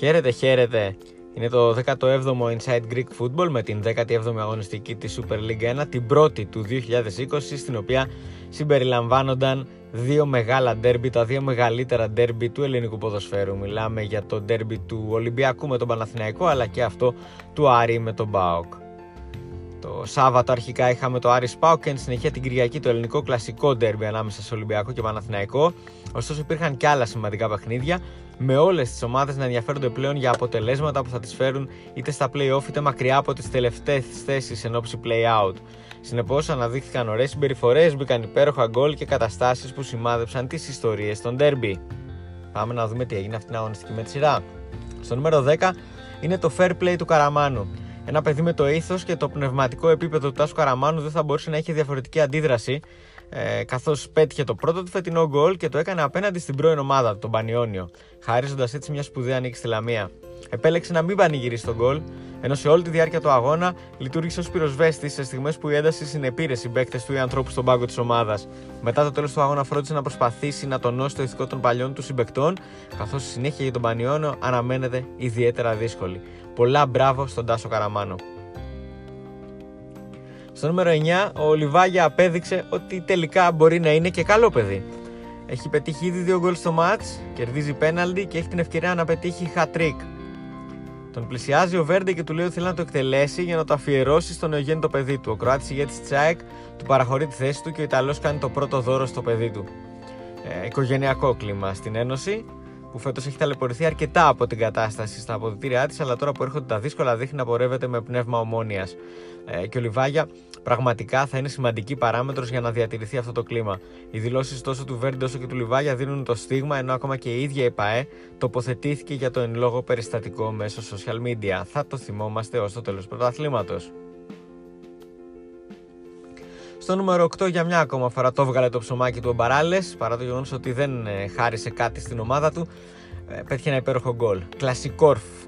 Χαίρετε, χαίρετε. Είναι το 17ο Inside Greek Football με την 17η αγωνιστική της Super League 1, την πρώτη του 2020, στην οποία συμπεριλαμβάνονταν δύο μεγάλα ντέρμπι, τα δύο μεγαλύτερα ντέρμπι του ελληνικού ποδοσφαίρου. Μιλάμε για το ντέρμπι του Ολυμπιακού με τον Παναθηναϊκό, αλλά και αυτό του Άρη με τον Μπάοκ. Το Σάββατο αρχικά είχαμε το Άρης Πάοκ και συνεχεία την Κυριακή το ελληνικό κλασικό ντέρμπι ανάμεσα σε Ολυμπιακό και Παναθηναϊκό. Ωστόσο υπήρχαν και άλλα σημαντικά παιχνίδια με όλες τις ομάδες να ενδιαφέρονται πλέον για αποτελέσματα που θα τις φέρουν είτε στα play-off είτε μακριά από τις τελευταίες θέσεις εν ώψη play-out. Συνεπώς, αναδείχθηκαν ωραίες συμπεριφορές, μπήκαν υπέροχα γκολ και καταστάσεις που σημάδεψαν τις ιστορίες των derby. Πάμε να δούμε τι έγινε αυτήν την αγωνιστική με τη σειρά. Στο νούμερο 10 είναι το fair play του Καραμάνου. Ένα παιδί με το ήθος και το πνευματικό επίπεδο του Τάσου Καραμάνου δεν θα μπορούσε να έχει διαφορετική αντίδραση ε, καθώς πέτυχε το πρώτο του φετινό γκολ και το έκανε απέναντι στην πρώην ομάδα, τον Πανιόνιο, χαρίζοντας έτσι μια σπουδαία νίκη στη Λαμία. Επέλεξε να μην πανηγυρίσει τον γκολ, ενώ σε όλη τη διάρκεια του αγώνα λειτουργήσε ως πυροσβέστης σε στιγμές που η ένταση συνεπήρε συμπαίκτες του ή ανθρώπους στον πάγκο της ομάδας. Μετά το τέλος του αγώνα φρόντισε να προσπαθήσει να τονώσει το ηθικό των παλιών του συμπεκτών, καθώς η συνέχεια για τον Πανιόνιο αναμένεται ιδιαίτερα δύσκολη. Πολλά μπράβο στον Τάσο Καραμάνο. Στο νούμερο 9, ο Λιβάγια απέδειξε ότι τελικά μπορεί να είναι και καλό παιδί. Έχει πετύχει ήδη δύο γκολ στο μάτς, κερδίζει πέναλτι και έχει την ευκαιρία να πετύχει hat-trick. Τον πλησιάζει ο Βέρντε και του λέει ότι θέλει να το εκτελέσει για να το αφιερώσει στο νεογέννητο παιδί του. Ο Κροάτης ηγέτης Τσάικ του παραχωρεί τη θέση του και ο Ιταλός κάνει το πρώτο δώρο στο παιδί του. Ε, οικογενειακό κλίμα στην Ένωση που φέτος έχει ταλαιπωρηθεί αρκετά από την κατάσταση στα αποδητήριά της, αλλά τώρα που έρχονται τα δύσκολα δείχνει να πορεύεται με πνεύμα ομόνοια. Ε, και ο Λιβάγια πραγματικά θα είναι σημαντική παράμετρος για να διατηρηθεί αυτό το κλίμα. Οι δηλώσεις τόσο του Βέρντε όσο και του Λιβάγια δίνουν το στίγμα, ενώ ακόμα και η ίδια η ΠαΕ τοποθετήθηκε για το εν λόγω περιστατικό μέσω social media. Θα το θυμόμαστε ως το τέλος του πρωταθλήματος. Στο νούμερο 8 για μια ακόμα φορά το έβγαλε το ψωμάκι του ο Μπαράλες, παρά το γεγονός ότι δεν ε, χάρισε κάτι στην ομάδα του. Ε, πέτυχε ένα υπέροχο γκολ.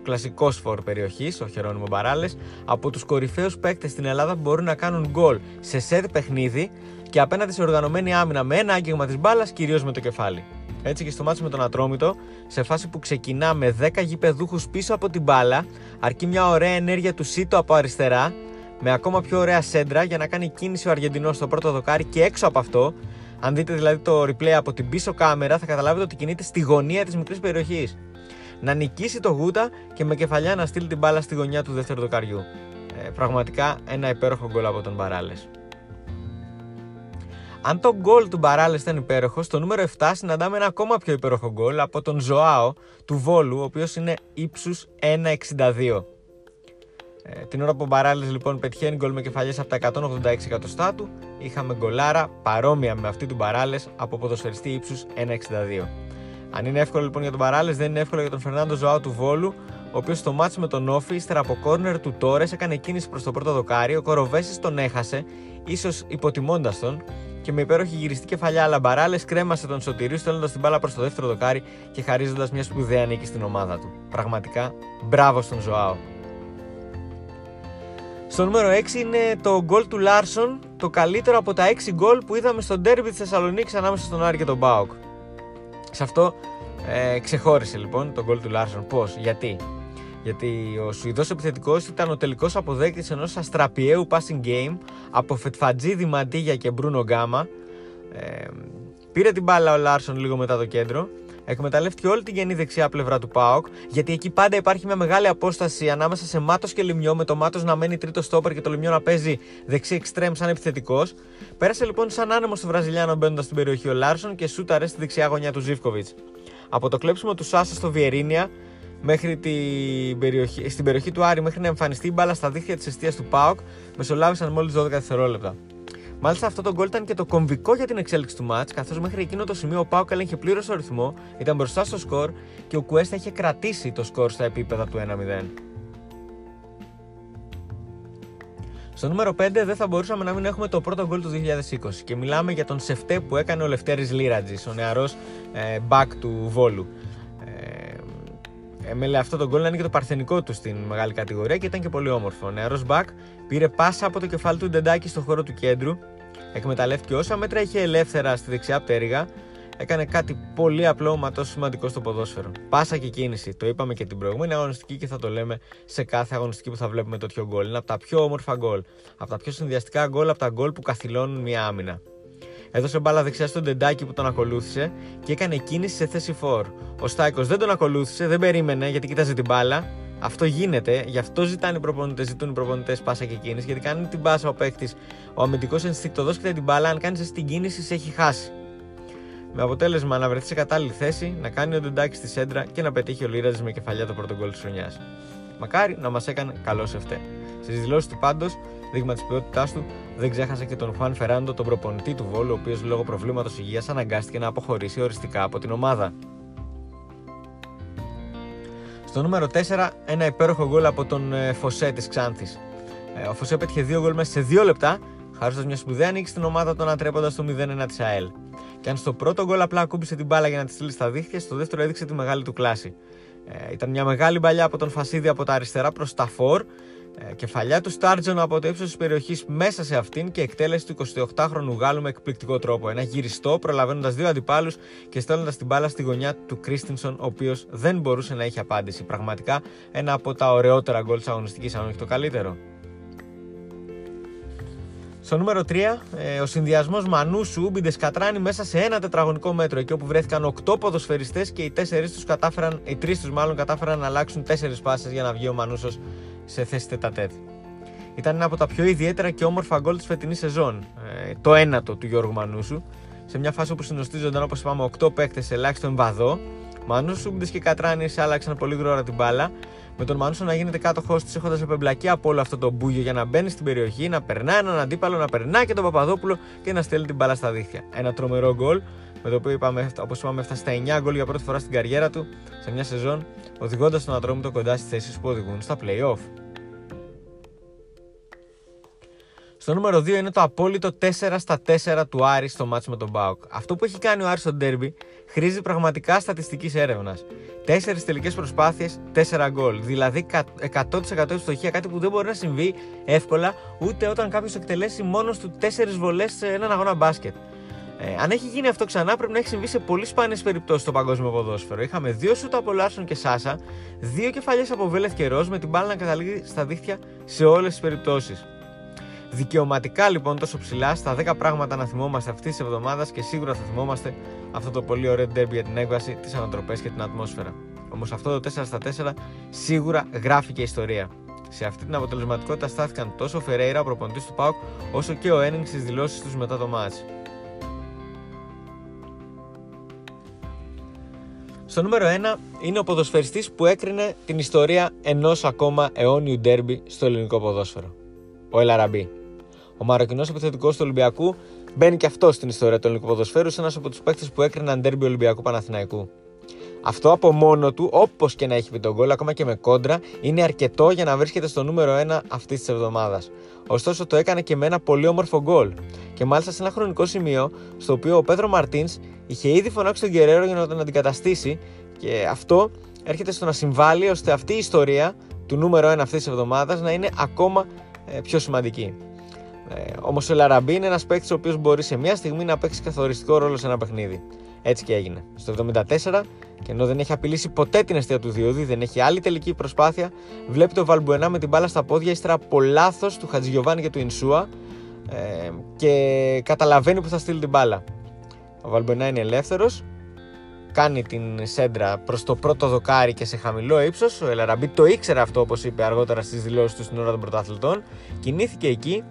Κλασικό φορ περιοχής, ο Χερόνιμο Μπαράλες, από τους κορυφαίους παίκτες στην Ελλάδα που μπορούν να κάνουν γκολ σε σετ παιχνίδι και απέναντι σε οργανωμένη άμυνα με ένα άγγιγμα της μπάλας, κυρίως με το κεφάλι. Έτσι και στο μάτσο με τον Ατρόμητο, σε φάση που ξεκινά με 10 γηπεδούχους πίσω από την μπάλα, αρκεί μια ωραία ενέργεια του Σίτο από αριστερά με ακόμα πιο ωραία σέντρα για να κάνει κίνηση ο Αργεντινός στο πρώτο δοκάρι και έξω από αυτό. Αν δείτε δηλαδή το replay από την πίσω κάμερα, θα καταλάβετε ότι κινείται στη γωνία της μικρής περιοχής. Να νικήσει το Γούτα και με κεφαλιά να στείλει την μπάλα στη γωνιά του δεύτερου δοκαριού. Ε, πραγματικά ένα υπέροχο γκολ από τον Μπαράλες. Αν το γκολ του Μπαράλες ήταν υπέροχο, στο νούμερο 7 συναντάμε ένα ακόμα πιο υπέροχο γκολ από τον Ζωάο του Βόλου, ο οποίος είναι ύψους 1,62. Ε, την ώρα που ο Μπαράλης λοιπόν πετυχαίνει γκολ με κεφαλιές από τα 186 εκατοστά του, είχαμε γκολάρα παρόμοια με αυτή του Μπαράλε από ποδοσφαιριστή ύψους 1,62. Αν είναι εύκολο λοιπόν για τον Μπαράλες, δεν είναι εύκολο για τον Φερνάντο Ζοάο του Βόλου, ο οποίος στο ματς με τον ΟΦΗ, ύστερα από κόρνερ του Τόρες, έκανε κίνηση προς το πρώτο δοκάρι. Ο Κοροβέσης τον έχασε, ίσως υποτιμώντας τον, και με υπέροχη γυριστή κεφαλιά, αλά Μπαράλες κρέμασε τον Σωτηρίου, στέλνοντας την μπάλα προς το δεύτερο δοκάρι και χαρίζοντας μια σπουδαία νίκη στην ομάδα του. Πραγματικά, μπράβο στον Ζοάο. Στο νούμερο 6 είναι το γκολ του Λάρσον, το καλύτερο από τα 6 γκολ που είδαμε στο ντέρμπι της Θεσσαλονίκης ανάμεσα στον Άρη και τον ΠΑΟΚ. Σε αυτό ε, ξεχώρισε λοιπόν το γκολ του Λάρσον. Πώς, γιατί; Γιατί ο Σουηδός επιθετικός ήταν ο τελικός αποδέκτης ενός αστραπιαίου passing game από Φετφατζίδη Ματίγια και Μπρούνο Γκάμα. Ε, πήρε την μπάλα ο Λάρσον λίγο μετά το κέντρο εκμεταλλεύτηκε όλη την αχανή δεξιά πλευρά του ΠΑΟΚ, γιατί εκεί πάντα υπάρχει μια μεγάλη απόσταση ανάμεσα σε Μάτος και Λημνιό, με το Μάτος να μένει τρίτο στόπερ και το Λημνιό να παίζει δεξί εξτρέμ σαν επιθετικός. Πέρασε λοιπόν σαν άνεμος στο Βραζιλιάνο μπαίνοντας στην περιοχή ο Λάρσον και σούταρε στη δεξιά γωνιά του Ζίβκοβιτς. Από το κλέψιμο του Σάσα στο Βιεϊρίνια μέχρι την περιοχή, στην περιοχή του Άρη μέχρι να εμφανιστεί η μπάλα στα δίχτυα της εστίας του ΠΑΟΚ, μεσολάβησαν μόλις 12 δευτερόλεπτα. Μάλιστα αυτό το γκολ ήταν και το κομβικό για την εξέλιξη του ματς, καθώς μέχρι εκείνο το σημείο ο ΠΑΟΚ έλεγχε πλήρως το ρυθμό, ήταν μπροστά στο σκορ και ο Κουέστα είχε κρατήσει το σκορ στα επίπεδα του 1-0. Στο νούμερο 5 δεν θα μπορούσαμε να μην έχουμε το πρώτο γκολ του 2020 και μιλάμε για τον σεφτέ που έκανε ο Λευτέρης Λίρατζης, ο νεαρός ε, back του Βόλου. Ε, με αυτό το γκολ να είναι και το παρθενικό του στην μεγάλη κατηγορία και ήταν και πολύ όμορφο. Ο νεαρός back πήρε πάσα από το κεφάλι του Ντεντάκη στο χώρο του κέντρου Εκμεταλλεύτηκε όσα μέτρα είχε ελεύθερα στη δεξιά πτέρυγα, έκανε κάτι πολύ απλό μα τόσο σημαντικό στο ποδόσφαιρο. Πάσα και κίνηση. Το είπαμε και την προηγούμενη αγωνιστική και θα το λέμε σε κάθε αγωνιστική που θα βλέπουμε τέτοιο γκολ. Είναι από τα πιο όμορφα γκολ. Από τα πιο συνδυαστικά γκολ, από τα γκολ που καθυλώνουν μια άμυνα. Έδωσε μπάλα δεξιά στον Ντεντάκι που τον ακολούθησε και έκανε κίνηση σε θέση φόρ. Ο Στάικος δεν τον ακολούθησε, δεν περίμενε γιατί κοίταζε την μπάλα. Αυτό γίνεται, γι' αυτό ζητάνε οι προπονητές, ζητούν οι προπονητές πάσα και κίνηση, γιατί κάνει την πάσα ο παίκτης. Ο αμυντικός ενστικτοδός κοιτάει την μπάλα, αν κάνεις εσύ την κίνηση, σε έχει χάσει. Με αποτέλεσμα να βρεθεί σε κατάλληλη θέση, να κάνει ο Ντεντάκι στη σέντρα και να πετύχει ο Λίραζης με κεφαλιά το πρώτο γκολ της χρονιάς. Μακάρι να μας έκανε καλό σε αυτέ. Στις δηλώσεις του πάντως, δείγμα της ποιότητάς του, δεν ξέχασε και τον Χουάν Φεράντο, τον προπονητή του Βόλου, ο οποίος λόγω προβλήματος υγείας αναγκάστηκε να αποχωρήσει οριστικά από την ομάδα. Στο νούμερο 4, ένα υπέροχο γκολ από τον ε, Φωσέ της Ξάνθης. Ε, ο Φωσέ πέτυχε δύο γκολ μέσα σε δύο λεπτά, χάρη μιας σπουδαία νίκη στην ομάδα των αντρέποντα το 0-1 της ΑΕΛ. Και αν στο πρώτο γκολ απλά ακούμπησε την μπάλα για να τη στείλει στα δίχτυα, στο δεύτερο έδειξε τη μεγάλη του κλάση. Ε, ήταν μια μεγάλη παλιά από τον Φασίδη από τα αριστερά προς τα φόρ ε, κεφαλιά του Στάρτζον από το ύψος της περιοχής μέσα σε αυτήν και εκτέλεση του 28χρονου Γάλλου με εκπληκτικό τρόπο. Ένα γυριστό, προλαβαίνοντας δύο αντιπάλους και στέλνοντας την μπάλα στη γωνιά του Κρίστινσον, ο οποίος δεν μπορούσε να έχει απάντηση. Πραγματικά ένα από τα ωραιότερα γκολ της αγωνιστικής, αν όχι το καλύτερο. Στο νούμερο 3, ε, ο συνδυασμός Μανούσου Ούμπιντε Κατράνη μέσα σε ένα τετραγωνικό μέτρο. Εκεί όπου βρέθηκαν 8 ποδοσφαιριστές και οι 4 τους κατάφεραν, οι 3 τους μάλλον κατάφεραν να αλλάξουν 4 πάσες για να βγει ο Μανούσος σε θέση τετατέτ. Ήταν ένα από τα πιο ιδιαίτερα και όμορφα γκολ της φετινής σεζόν. Ε, το ένατο του Γιώργου Μανούσου. Σε μια φάση όπου συνοστίζονταν όπως είπαμε 8 παίκτες σε ελάχιστο εμβαδό. Μανούσου, και Κατράνη άλλαξαν πολύ γρήγορα την μπάλα. Με τον Μανούσο να γίνεται κάτοχός της έχοντας επεμπλακεί από όλο αυτό το μπούγιο για να μπαίνει στην περιοχή, να περνάει έναν αντίπαλο, να περνάει και τον Παπαδόπουλο και να στέλνει την μπάλα στα δίχτυα. Ένα τρομερό γκολ με το οποίο είπαμε, όπως είπαμε έφτασε στα 9 γκολ για πρώτη φορά στην καριέρα του σε μια σεζόν, οδηγώντας τον Ατρόμητο κοντά στις θέσεις που οδηγούν στα playoff. Στο νούμερο 2 είναι το απόλυτο 4 στα 4 του Άρη στο μάτσο με τον Μπάουκ. Αυτό που έχει κάνει ο Άρης στο ντέρμπι χρήζει πραγματικά στατιστικής έρευνας. 4 τελικές προσπάθειες, 4 γκολ. Δηλαδή 100% ευστοχία, κάτι που δεν μπορεί να συμβεί εύκολα ούτε όταν κάποιος εκτελέσει μόνος του 4 βολές σε έναν αγώνα μπάσκετ. Ε, αν έχει γίνει αυτό ξανά, πρέπει να έχει συμβεί σε πολύ σπάνιες περιπτώσεις στο παγκόσμιο ποδόσφαιρο. Είχαμε δύο σούτα από Λάρσον και Σάσα, δύο κεφαλιές από Βέλεθ και Ροζ με την μπάλα να καταλήγει στα δίχτυα σε όλες τις περιπτώσεις. Δικαιωματικά λοιπόν τόσο ψηλά στα 10 πράγματα να θυμόμαστε αυτής της εβδομάδας και σίγουρα θα θυμόμαστε αυτό το πολύ ωραίο ντέρμπι για την έκβαση, τι ανατροπές και την ατμόσφαιρα. Όμως αυτό το 4 στα 4 σίγουρα γράφει και ιστορία. Σε αυτή την αποτελεσματικότητα στάθηκαν τόσο ο Φερέιρα, ο προπονητής του Πάουκ, όσο και ο Ένινγκ στις δηλώσεις τους μετά το μάτς. Στο νούμερο 1 είναι ο ποδοσφαιριστής που έκρινε την ιστορία ενός ακόμα αιώνιου ντέρμπι στο ελληνικό ποδόσφαιρο. Ο Ελαραμπή. Ο Μαροκινός επιθετικός του Ολυμπιακού μπαίνει και αυτός στην ιστορία του ελληνικού ποδοσφαίρου σε ένας από τους παίκτες που έκριναν ντέρμπι Ολυμπιακού Παναθηναϊκού. Αυτό από μόνο του, όπως και να έχει πει τον γκολ, ακόμα και με κόντρα, είναι αρκετό για να βρίσκεται στο νούμερο 1 αυτής της εβδομάδας. Ωστόσο, το έκανε και με ένα πολύ όμορφο γκολ. Και μάλιστα σε ένα χρονικό σημείο, στο οποίο ο Πέδρο Μαρτίνς είχε ήδη φωνάξει τον Γκερέρο για να τον αντικαταστήσει, και αυτό έρχεται στο να συμβάλλει ώστε αυτή η ιστορία του νούμερο 1 αυτής της εβδομάδας να είναι ακόμα ε, πιο σημαντική. Ε, Όμω ο Λαραμπή είναι ένας παίκτης ο οποίος μπορεί σε μια στιγμή να παίξει καθοριστικό ρόλο σε ένα παιχνίδι. Έτσι και έγινε. Στο 74, και ενώ δεν έχει απειλήσει ποτέ την αιστεία του Διόδη, δεν έχει άλλη τελική προσπάθεια, βλέπει το Βαλμπουενά με την μπάλα στα πόδια ύστερα από λάθος του Χατζηγιοβάνη και του Ινσούα ε, και καταλαβαίνει που θα στείλει την μπάλα. Ο Βαλμπουενά είναι ελεύθερος, κάνει την σέντρα προς το πρώτο δοκάρι και σε χαμηλό ύψος. Ο Ελαραμπή το ήξερε αυτό, όπως είπε αργότερα στις δηλώσεις του στην ώρα των πρωταθλητών. Κινήθηκε εκεί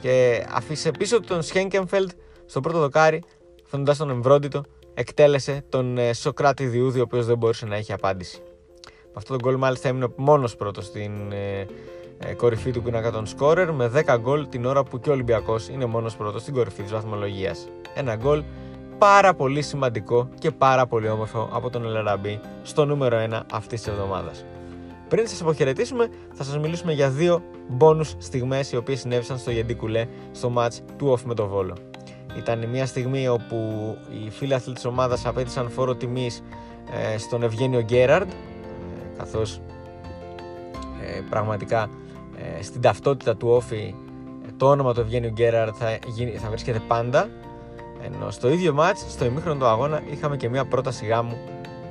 και αφήσε πίσω του τον Σχένκεμφελτ στο πρώτο δοκάρι, φαίνοντα τον εμβρόντιτο εκτέλεσε τον ε, Σοκράτη Διούδη, ο οποίος δεν μπορούσε να έχει απάντηση. Με αυτό το γκολ, μάλιστα, έμεινε μόνος πρώτος στην ε, ε, κορυφή του πίνακα των σκόρερ με 10 γκολ την ώρα που και ο Ολυμπιακός είναι μόνος πρώτος στην κορυφή της βαθμολογίας. Ένα γκολ πάρα πολύ σημαντικό και πάρα πολύ όμορφο από τον Ελαραμπή στο νούμερο 1 αυτής της εβδομάδας. Πριν σας αποχαιρετήσουμε, θα σας μιλήσουμε για δύο μπόνους στιγμές οι οποίες συνέβησαν στο Γεντή Κουλέ στο match του Off με το Βόλο. Ήταν μια στιγμή όπου οι φίλοι της ομάδας απέτησαν φόρο τιμής ε, στον Ευγένιο Γκέραρντ ε, καθώς ε, πραγματικά στην ταυτότητα του Όφη το όνομα του Ευγένιου Γκέραρντ θα, θα βρίσκεται πάντα Ενώ στο ίδιο μάτς, στο ημίχρονο του αγώνα, είχαμε και μια πρόταση γάμου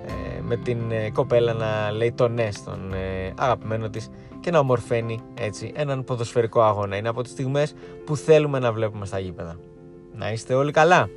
ε, με την ε, κοπέλα να λέει το ναι στον ε, αγαπημένο της και να ομορφαίνει έτσι έναν ποδοσφαιρικό αγώνα. Είναι από τις στιγμές που θέλουμε να βλέπουμε στα γήπεδα. Να είστε όλοι καλά!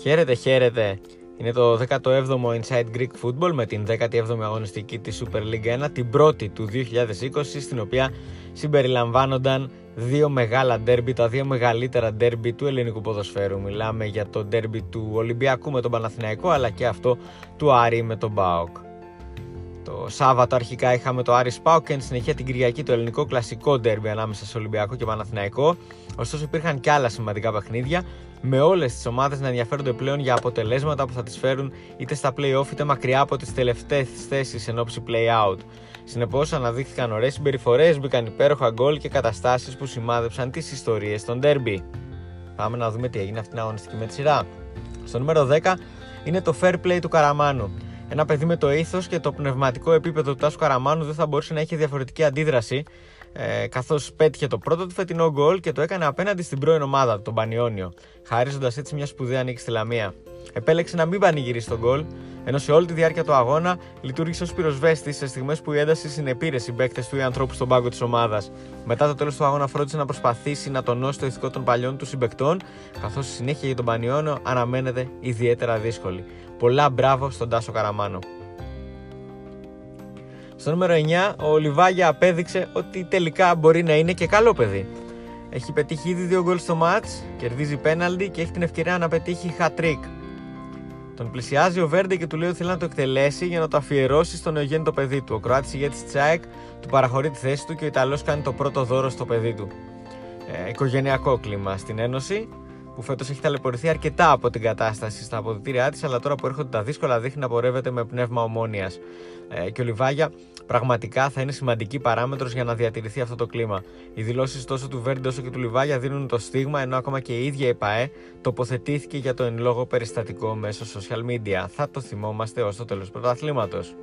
Χαίρετε, χαίρετε. Είναι το 17ο Inside Greek Football με την 17η αγωνιστική της Super League 1, την πρώτη του 2020, στην οποία συμπεριλαμβάνονταν δύο μεγάλα ντέρμπι, τα δύο μεγαλύτερα ντέρμπι του ελληνικού ποδοσφαίρου. Μιλάμε για το ντέρμπι του Ολυμπιακού με τον Παναθηναϊκό, αλλά και αυτό του Άρη με τον Μπάοκ. Το Σάββατο αρχικά είχαμε το Άρης Πάοκ και συνεχεία την Κυριακή το ελληνικό κλασικό ντέρμπι ανάμεσα σε Ολυμπιακό και Παναθηναϊκό. Ωστόσο υπήρχαν και άλλα σημαντικά παιχνίδια με όλες τις ομάδες να ενδιαφέρονται πλέον για αποτελέσματα που θα τις φέρουν είτε στα play-off είτε μακριά από τις τελευταίες θέσεις εν ώψη play-out. Συνεπώς, αναδείχθηκαν ωραίες συμπεριφορές, μπήκαν υπέροχα γκολ και καταστάσεις που σημάδεψαν τις ιστορίες των derby. Πάμε να δούμε τι έγινε αυτήν την αγωνιστική με τη σειρά. Στο νούμερο 10 είναι το fair play του Καραμάνου. Ένα παιδί με το ήθο και το πνευματικό επίπεδο του Τάσου Καραμάνου δεν θα μπορούσε να έχει διαφορετική αντίδραση ε, καθώς πέτυχε το πρώτο του φετινό γκολ και το έκανε απέναντι στην πρώην ομάδα, τον Πανιόνιο, χαρίζοντας έτσι μια σπουδαία νίκη στη Λαμία. Επέλεξε να μην πανηγυρίσει τον γκολ, ενώ σε όλη τη διάρκεια του αγώνα λειτουργήσε ως πυροσβέστης σε στιγμές που η ένταση συνεπήρε συμπαίκτες του ή ανθρώπους στον πάγκο της ομάδας. Μετά το τέλος του αγώνα φρόντισε να προσπαθήσει να τονώσει το ηθικό των παλιών του συμπεκτών, καθώς η συνέχεια για τον Πανιόνιο αναμένεται ιδιαίτερα δύσκολη. Πολλά μπράβο στον Τάσο Καραμάνο. Στο νούμερο 9, ο Λιβάγια απέδειξε ότι τελικά μπορεί να είναι και καλό παιδί. Έχει πετύχει ήδη δύο γκολ στο μάτς, κερδίζει πέναλτι και έχει την ευκαιρία να πετύχει hat-trick. Τον πλησιάζει ο Βέρντε και του λέει ότι θέλει να το εκτελέσει για να το αφιερώσει στο νεογέννητο παιδί του. Ο Κροάτης ηγέτης Τσάικ του παραχωρεί τη θέση του και ο Ιταλός κάνει το πρώτο δώρο στο παιδί του. Ε, οικογενειακό κλίμα στην Ένωση που φέτος έχει ταλαιπωρηθεί αρκετά από την κατάσταση στα αποδητήριά της, αλλά τώρα που έρχονται τα δύσκολα δείχνει να πορεύεται με πνεύμα ομόνοια. Ε, και ο Λιβάγια πραγματικά θα είναι σημαντική παράμετρος για να διατηρηθεί αυτό το κλίμα. Οι δηλώσεις τόσο του Βέρντε όσο και του Λιβάγια δίνουν το στίγμα, ενώ ακόμα και η ίδια η ΠαΕ τοποθετήθηκε για το εν λόγω περιστατικό μέσω social media. Θα το θυμόμαστε ως το τέλος του πρωταθλήματος.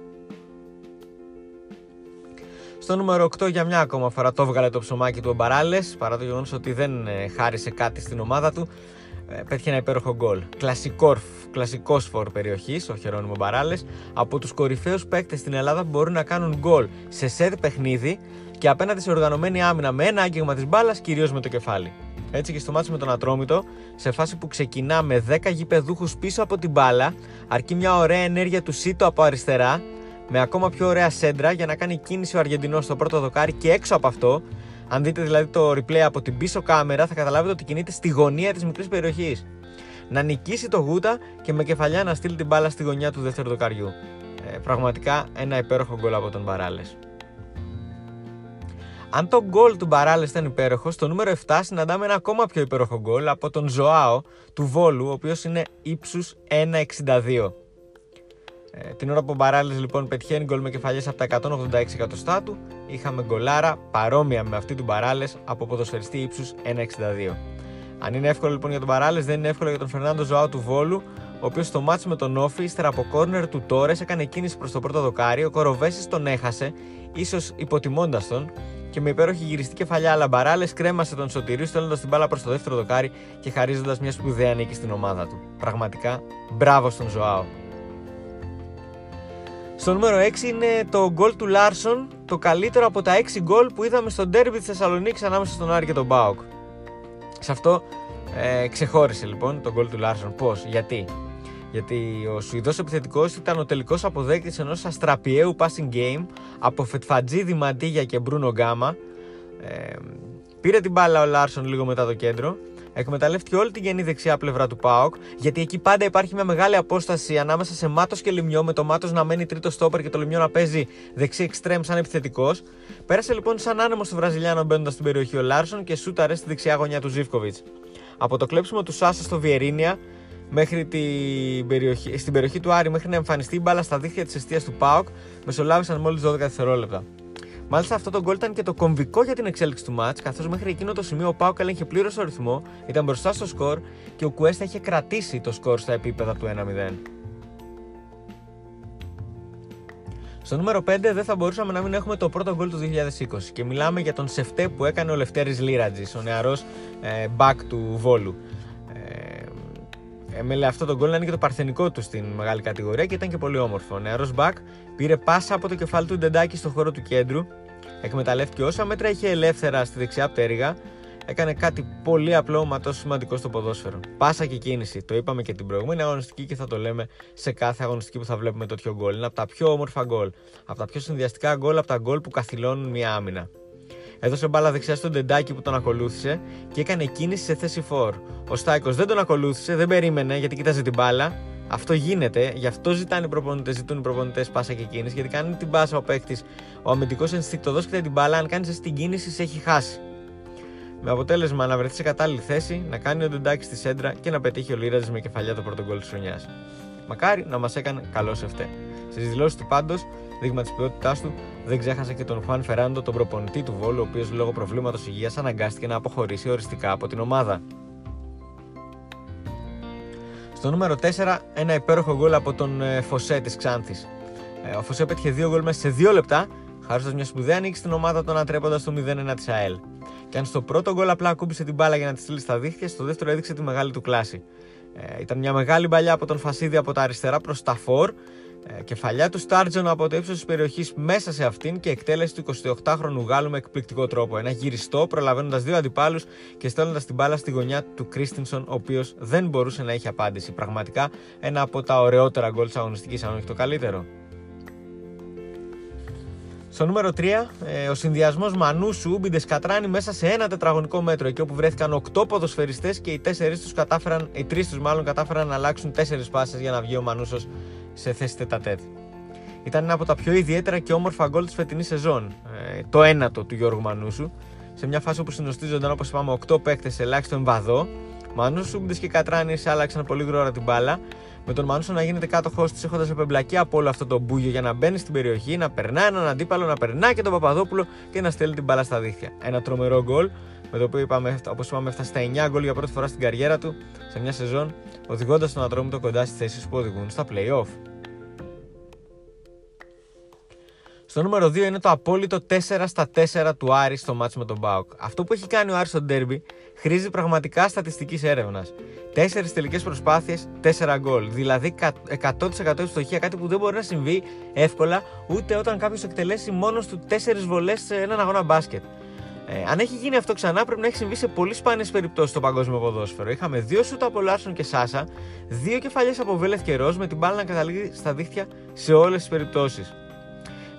Στο νούμερο 8 για μια ακόμα φορά το έβγαλε το ψωμάκι του ο Μπαράλες, παρά το γεγονός ότι δεν ε, χάρισε κάτι στην ομάδα του. Ε, πέτυχε ένα υπέροχο γκολ. Κλασικό φορ περιοχής, ο Χερόνιμο Μπαράλες, από τους κορυφαίους παίκτες στην Ελλάδα που μπορούν να κάνουν γκολ σε σετ παιχνίδι και απέναντι σε οργανωμένη άμυνα με ένα άγγιγμα της μπάλας, κυρίως με το κεφάλι. Έτσι και στο μάτσο με τον Ατρόμητο, σε φάση που ξεκινά με 10 γηπεδούχους πίσω από την μπάλα, αρκεί μια ωραία ενέργεια του Σίτο από αριστερά με ακόμα πιο ωραία σέντρα για να κάνει κίνηση ο Αργεντινός στο πρώτο δοκάρι και έξω από αυτό. Αν δείτε δηλαδή το replay από την πίσω κάμερα, θα καταλάβετε ότι κινείται στη γωνία της μικρής περιοχής. Να νικήσει το Γούτα και με κεφαλιά να στείλει την μπάλα στη γωνιά του δεύτερου δοκαριού. Ε, πραγματικά ένα υπέροχο γκολ από τον Μπαράλες. Αν το γκολ του Μπαράλες ήταν υπέροχο, στο νούμερο 7 συναντάμε ένα ακόμα πιο υπέροχο γκολ από τον Ζωάο του Βόλου, ο οποίος είναι ύψους 1,62. Ε, την ώρα που ο Μπαράλης λοιπόν πετυχαίνει γκολ με κεφαλιές από τα 186 εκατοστά του, είχαμε γκολάρα παρόμοια με αυτή του Μπαράλες από ποδοσφαιριστή ύψους 1,62. Αν είναι εύκολο λοιπόν για τον Μπαράλες, δεν είναι εύκολο για τον Φερνάντο Ζωάου του Βόλου, ο οποίος στο μάτσο με τον Όφη, ύστερα από κόρνερ του Τόρες, έκανε κίνηση προς το πρώτο δοκάρι. Ο Κοροβέσης τον έχασε, ίσως υποτιμώντας τον, και με υπέροχη γυριστή κεφαλιά αλλά Μπαράλε κρέμασε τον Σωτηρίου στέλνοντας την μπάλα προς το δεύτερο δοκάρι και χαρίζοντας μια σπουδαία νίκη στην ομάδα του. Πραγματικά, μπράβο στον Ζοάο. Στο νούμερο 6 είναι το γκολ του Λάρσον, το καλύτερο από τα 6 γκολ που είδαμε στο ντέρμπι της Θεσσαλονίκης ανάμεσα στον Άρη και τον ΠΑΟΚ. Σε αυτό ε, ξεχώρισε λοιπόν το γκολ του Λάρσον. Πώς, γιατί; Γιατί ο Σουηδός επιθετικός ήταν ο τελικός αποδέκτης ενός αστραπιαίου passing game από Φετφατζίδη Ματίγια και Μπρούνο Γκάμα. Ε, πήρε την μπάλα ο Λάρσον λίγο μετά το κέντρο εκμεταλλεύτηκε όλη την αχανή δεξιά πλευρά του ΠΑΟΚ, γιατί εκεί πάντα υπάρχει μια μεγάλη απόσταση ανάμεσα σε Μάτος και Λημνιό, με το Μάτος να μένει τρίτο στόπερ και το Λημνιό να παίζει δεξί εξτρέμ σαν επιθετικός. Πέρασε λοιπόν σαν άνεμος στο Βραζιλιάνο μπαίνοντας στην περιοχή ο Λάρσον και σούταρε στη δεξιά γωνιά του Ζίβκοβιτς. Από το κλέψιμο του Σάσα στο Βιεϊρίνια μέχρι την περιοχή, στην περιοχή του Άρη μέχρι να εμφανιστεί η μπάλα στα δίχτυα της εστίας του ΠΑΟΚ, μεσολάβησαν μόλις 12 δευτερόλεπτα. Μάλιστα αυτό το γκολ ήταν και το κομβικό για την εξέλιξη του ματς, καθώς μέχρι εκείνο το σημείο ο ΠΑΟΚ έλεγχε πλήρως το ρυθμό, ήταν μπροστά στο σκορ και ο Κουέστα είχε κρατήσει το σκορ στα επίπεδα του 1-0. Στο νούμερο 5 δεν θα μπορούσαμε να μην έχουμε το πρώτο γκολ του 2020 και μιλάμε για τον Σεφτέ που έκανε ο Λευτέρης Λίρατζης, ο νεαρός ε, back του Βόλου. Έμελε αυτό το γκολ να είναι και το παρθενικό του στην μεγάλη κατηγορία και ήταν και πολύ όμορφο. Ο νεαρός Μπακ πήρε πάσα από το κεφάλι του Ντεντάκη στο χώρο του κέντρου, εκμεταλλεύτηκε όσα μέτρα είχε ελεύθερα στη δεξιά πτέρυγα, έκανε κάτι πολύ απλό μα τόσο σημαντικό στο ποδόσφαιρο. Πάσα και κίνηση. Το είπαμε και την προηγούμενη αγωνιστική και θα το λέμε σε κάθε αγωνιστική που θα βλέπουμε τέτοιο γκολ. Είναι από τα πιο όμορφα γκολ. Από τα πιο συνδυαστικά γκολ, από τα γκολ που καθυλώνουν μια άμυνα. Έδωσε μπάλα δεξιά στον Τεντάκι που τον ακολούθησε και έκανε κίνηση σε θέση φόρ. Ο Στάικος δεν τον ακολούθησε, δεν περίμενε γιατί κοίταζε την μπάλα. Αυτό γίνεται, γι' αυτό ζητάνε οι προπονητές, ζητούν οι προπονητές πάσα και κίνηση, γιατί κάνει την πάσα ο παίκτης. Ο αμυντικός ενστικτοδός και την μπάλα, αν κάνεις εσύ την κίνηση, σε έχει χάσει. Με αποτέλεσμα να βρεθεί σε κατάλληλη θέση, να κάνει ο Ντεντάκης στη σέντρα και να πετύχει ο Λίραζη με κεφαλιά το πρώτο γκολ της χρονιάς. Μακάρι να μας έκανε καλό σε φταίει. Στις δηλώσεις του πάντως, δείγμα της ποιότητάς του, δεν ξέχασε και τον Χουάν Φεράντο, τον προπονητή του Βόλου, ο οποίος λόγω προβλήματος υγείας αναγκάστηκε να αποχωρήσει οριστικά από την ομάδα. Στο νούμερο 4, ένα υπέροχο γκολ από τον ε, Φωσέ της Ξάνθης. Ε, ο Φωσέ πέτυχε δύο γκολ μέσα σε δύο λεπτά, χάρη μιας σπουδαία νίκη στην ομάδα των αντρέποντα το 0-1 της ΑΕΛ. Και αν στο πρώτο γκολ απλά ακούμπησε την μπάλα για να τη στείλει στα δίχτυα, στο δεύτερο έδειξε τη μεγάλη του κλάση. Ε, ήταν μια μεγάλη παλιά από τον Φασίδη από τα αριστερά προς τα φόρ ε, κεφαλιά του Στάρτζον από το ύψος της περιοχής μέσα σε αυτήν και εκτέλεση του 28χρονου Γάλλου με εκπληκτικό τρόπο. Ένα γυριστό, προλαβαίνοντας δύο αντιπάλους και στέλνοντας την μπάλα στη γωνιά του Κρίστινσον, ο οποίος δεν μπορούσε να έχει απάντηση. Πραγματικά ένα από τα ωραιότερα γκολ της αγωνιστικής, αν όχι το καλύτερο. Στο νούμερο 3, ε, ο συνδυασμός Μανούσου Ούμπιντες Κατράνη μέσα σε ένα τετραγωνικό μέτρο. Εκεί όπου βρέθηκαν 8 ποδοσφαιριστές και οι 4 τους κατάφεραν, οι 3 τους μάλλον κατάφεραν να αλλάξουν 4 πάσες για να βγει ο Μανούσος σε θέση τετατέτ. Ήταν ένα από τα πιο ιδιαίτερα και όμορφα γκολ της φετινής σεζόν. Ε, το ένατο του Γιώργου Μανούσου. Σε μια φάση όπου συνοστίζονταν όπως είπαμε 8 παίκτες σε ελάχιστο εμβαδό. Μανούσου, και Κατράνη άλλαξαν πολύ γρήγορα την μπάλα. Με τον Μανούσο να γίνεται κάτοχός της έχοντας επεμπλακεί από όλο αυτό το μπούγιο για να μπαίνει στην περιοχή, να περνάει έναν αντίπαλο, να περνάει και τον Παπαδόπουλο και να στέλνει την μπάλα στα δίχτυα. Ένα τρομερό γκολ με το οποίο είπαμε, όπως είπαμε έφτασε στα 9 γκολ για πρώτη φορά στην καριέρα του σε μια σεζόν, οδηγώντας τον Ατρόμητο κοντά στις θέσεις που οδηγούν στα playoff. Στο νούμερο 2 είναι το απόλυτο 4 στα 4 του Άρη στο μάτσο με τον Μπάουκ. Αυτό που έχει κάνει ο Άρης στο ντέρμπι χρήζει πραγματικά στατιστικής έρευνας. 4 τελικές προσπάθειες, 4 γκολ. Δηλαδή 100% ευστοχία, κάτι που δεν μπορεί να συμβεί εύκολα ούτε όταν κάποιος εκτελέσει μόνος του 4 βολές σε έναν αγώνα μπάσκετ. Ε, αν έχει γίνει αυτό ξανά, πρέπει να έχει συμβεί σε πολύ σπάνιες περιπτώσεις στο παγκόσμιο ποδόσφαιρο. Είχαμε δύο σούτα από Λάρσον και Σάσα, δύο κεφαλιές από Βέλεθ και Ροζ με την μπάλα να καταλήγει στα δίχτυα σε όλες τις περιπτώσεις.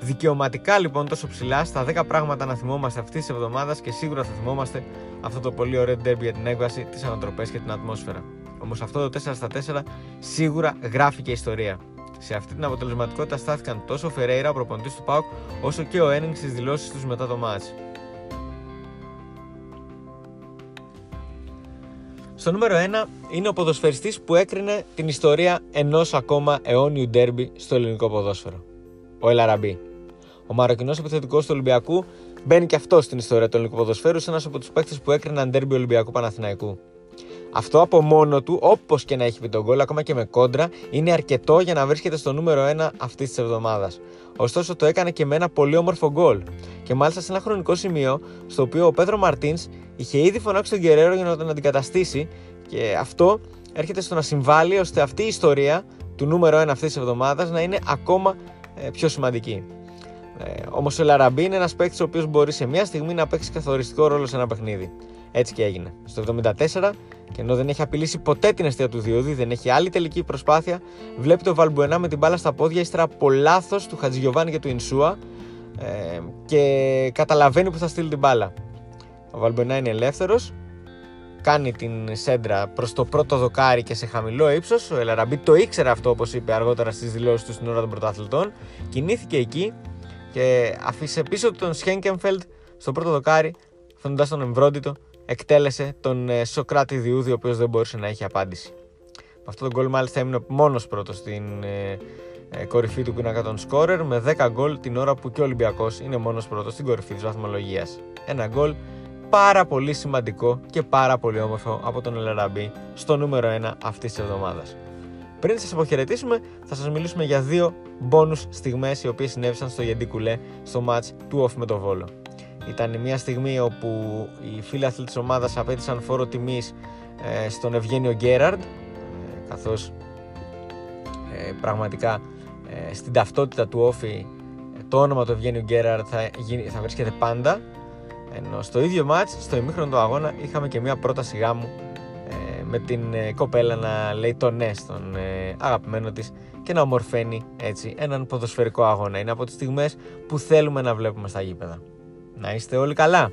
Δικαιωματικά λοιπόν τόσο ψηλά στα 10 πράγματα να θυμόμαστε αυτής της εβδομάδας και σίγουρα θα θυμόμαστε αυτό το πολύ ωραίο ντέρμπι για την έκβαση, τι ανατροπές και την ατμόσφαιρα. Όμως αυτό το 4 στα 4 σίγουρα γράφει και ιστορία. Σε αυτή την αποτελεσματικότητα στάθηκαν τόσο ο Φερέιρα, ο προπονητής του Πάουκ, όσο και ο Ένινγκ στις δηλώσεις τους μετά το μάτς. Στο νούμερο 1 είναι ο ποδοσφαιριστής που έκρινε την ιστορία ενός ακόμα αιώνιου ντέρμπι στο ελληνικό ποδόσφαιρο. Ο Ελαραμπή. Ο Μαροκινός επιθετικός του Ολυμπιακού μπαίνει και αυτός στην ιστορία του ελληνικού ποδοσφαίρου σε ένας από τους παίκτες που έκριναν ντέρμπι Ολυμπιακού Παναθηναϊκού. Αυτό από μόνο του, όπως και να έχει πει τον γκολ, ακόμα και με κόντρα, είναι αρκετό για να βρίσκεται στο νούμερο 1 αυτής της εβδομάδας. Ωστόσο, το έκανε και με ένα πολύ όμορφο γκολ. Και μάλιστα σε ένα χρονικό σημείο, στο οποίο ο Πέδρο Μαρτίνς είχε ήδη φωνάξει τον Γκερέρο για να τον αντικαταστήσει, και αυτό έρχεται στο να συμβάλλει ώστε αυτή η ιστορία του νούμερο 1 αυτής της εβδομάδας να είναι ακόμα ε, πιο σημαντική. Ε, Όμω ο Λαραμπή είναι ένας παίκτης ο οποίος μπορεί σε μια στιγμή να παίξει καθοριστικό ρόλο σε ένα παιχνίδι. Έτσι και έγινε. Στο 74, και ενώ δεν έχει απειλήσει ποτέ την αιστεία του Διόδη, δεν έχει άλλη τελική προσπάθεια, βλέπει το Βαλμπουενά με την μπάλα στα πόδια ύστερα από λάθος του Χατζηγιοβάνη και του Ινσούα ε, και καταλαβαίνει που θα στείλει την μπάλα. Ο Βαλμπουενά είναι ελεύθερος, κάνει την σέντρα προς το πρώτο δοκάρι και σε χαμηλό ύψος. Ο Ελαραμπή το ήξερε αυτό, όπως είπε αργότερα στις δηλώσεις του στην ώρα των πρωταθλητών. Κινήθηκε εκεί και αφήσε πίσω του τον Σχένκεμφελτ στο πρώτο δοκάρι, φωνητά τον Εμβρόντιτο εκτέλεσε τον ε, Σοκράτη Διούδη, ο οποίος δεν μπορούσε να έχει απάντηση. Με αυτό το γκολ, μάλιστα, έμεινε μόνος πρώτος στην ε, ε, κορυφή του πίνακα των σκόρερ με 10 γκολ την ώρα που και ο Ολυμπιακός είναι μόνος πρώτος στην κορυφή της βαθμολογίας. Ένα γκολ πάρα πολύ σημαντικό και πάρα πολύ όμορφο από τον Ελαραμπή στο νούμερο 1 αυτής της εβδομάδας. Πριν σας αποχαιρετήσουμε, θα σας μιλήσουμε για δύο μπόνους στιγμές οι οποίες συνέβησαν στο Γεντικουλέ στο match του off με το Βόλο. Ήταν μια στιγμή όπου οι φίλαθλοι της ομάδας απέτησαν φόρο τιμής ε, στον Ευγένιο Γκέραρντ ε, καθώς ε, πραγματικά στην ταυτότητα του Όφη το όνομα του Ευγένιου Γκέραρντ θα, θα βρίσκεται πάντα ενώ στο ίδιο μάτς, στο ημίχρονο του αγώνα είχαμε και μια πρόταση γάμου με την κοπέλα να λέει το ναι στον αγαπημένο της και να ομορφαίνει έτσι έναν ποδοσφαιρικό αγώνα. Είναι από τις στιγμές που θέλουμε να βλέπουμε στα γήπεδα. Να είστε όλοι καλά!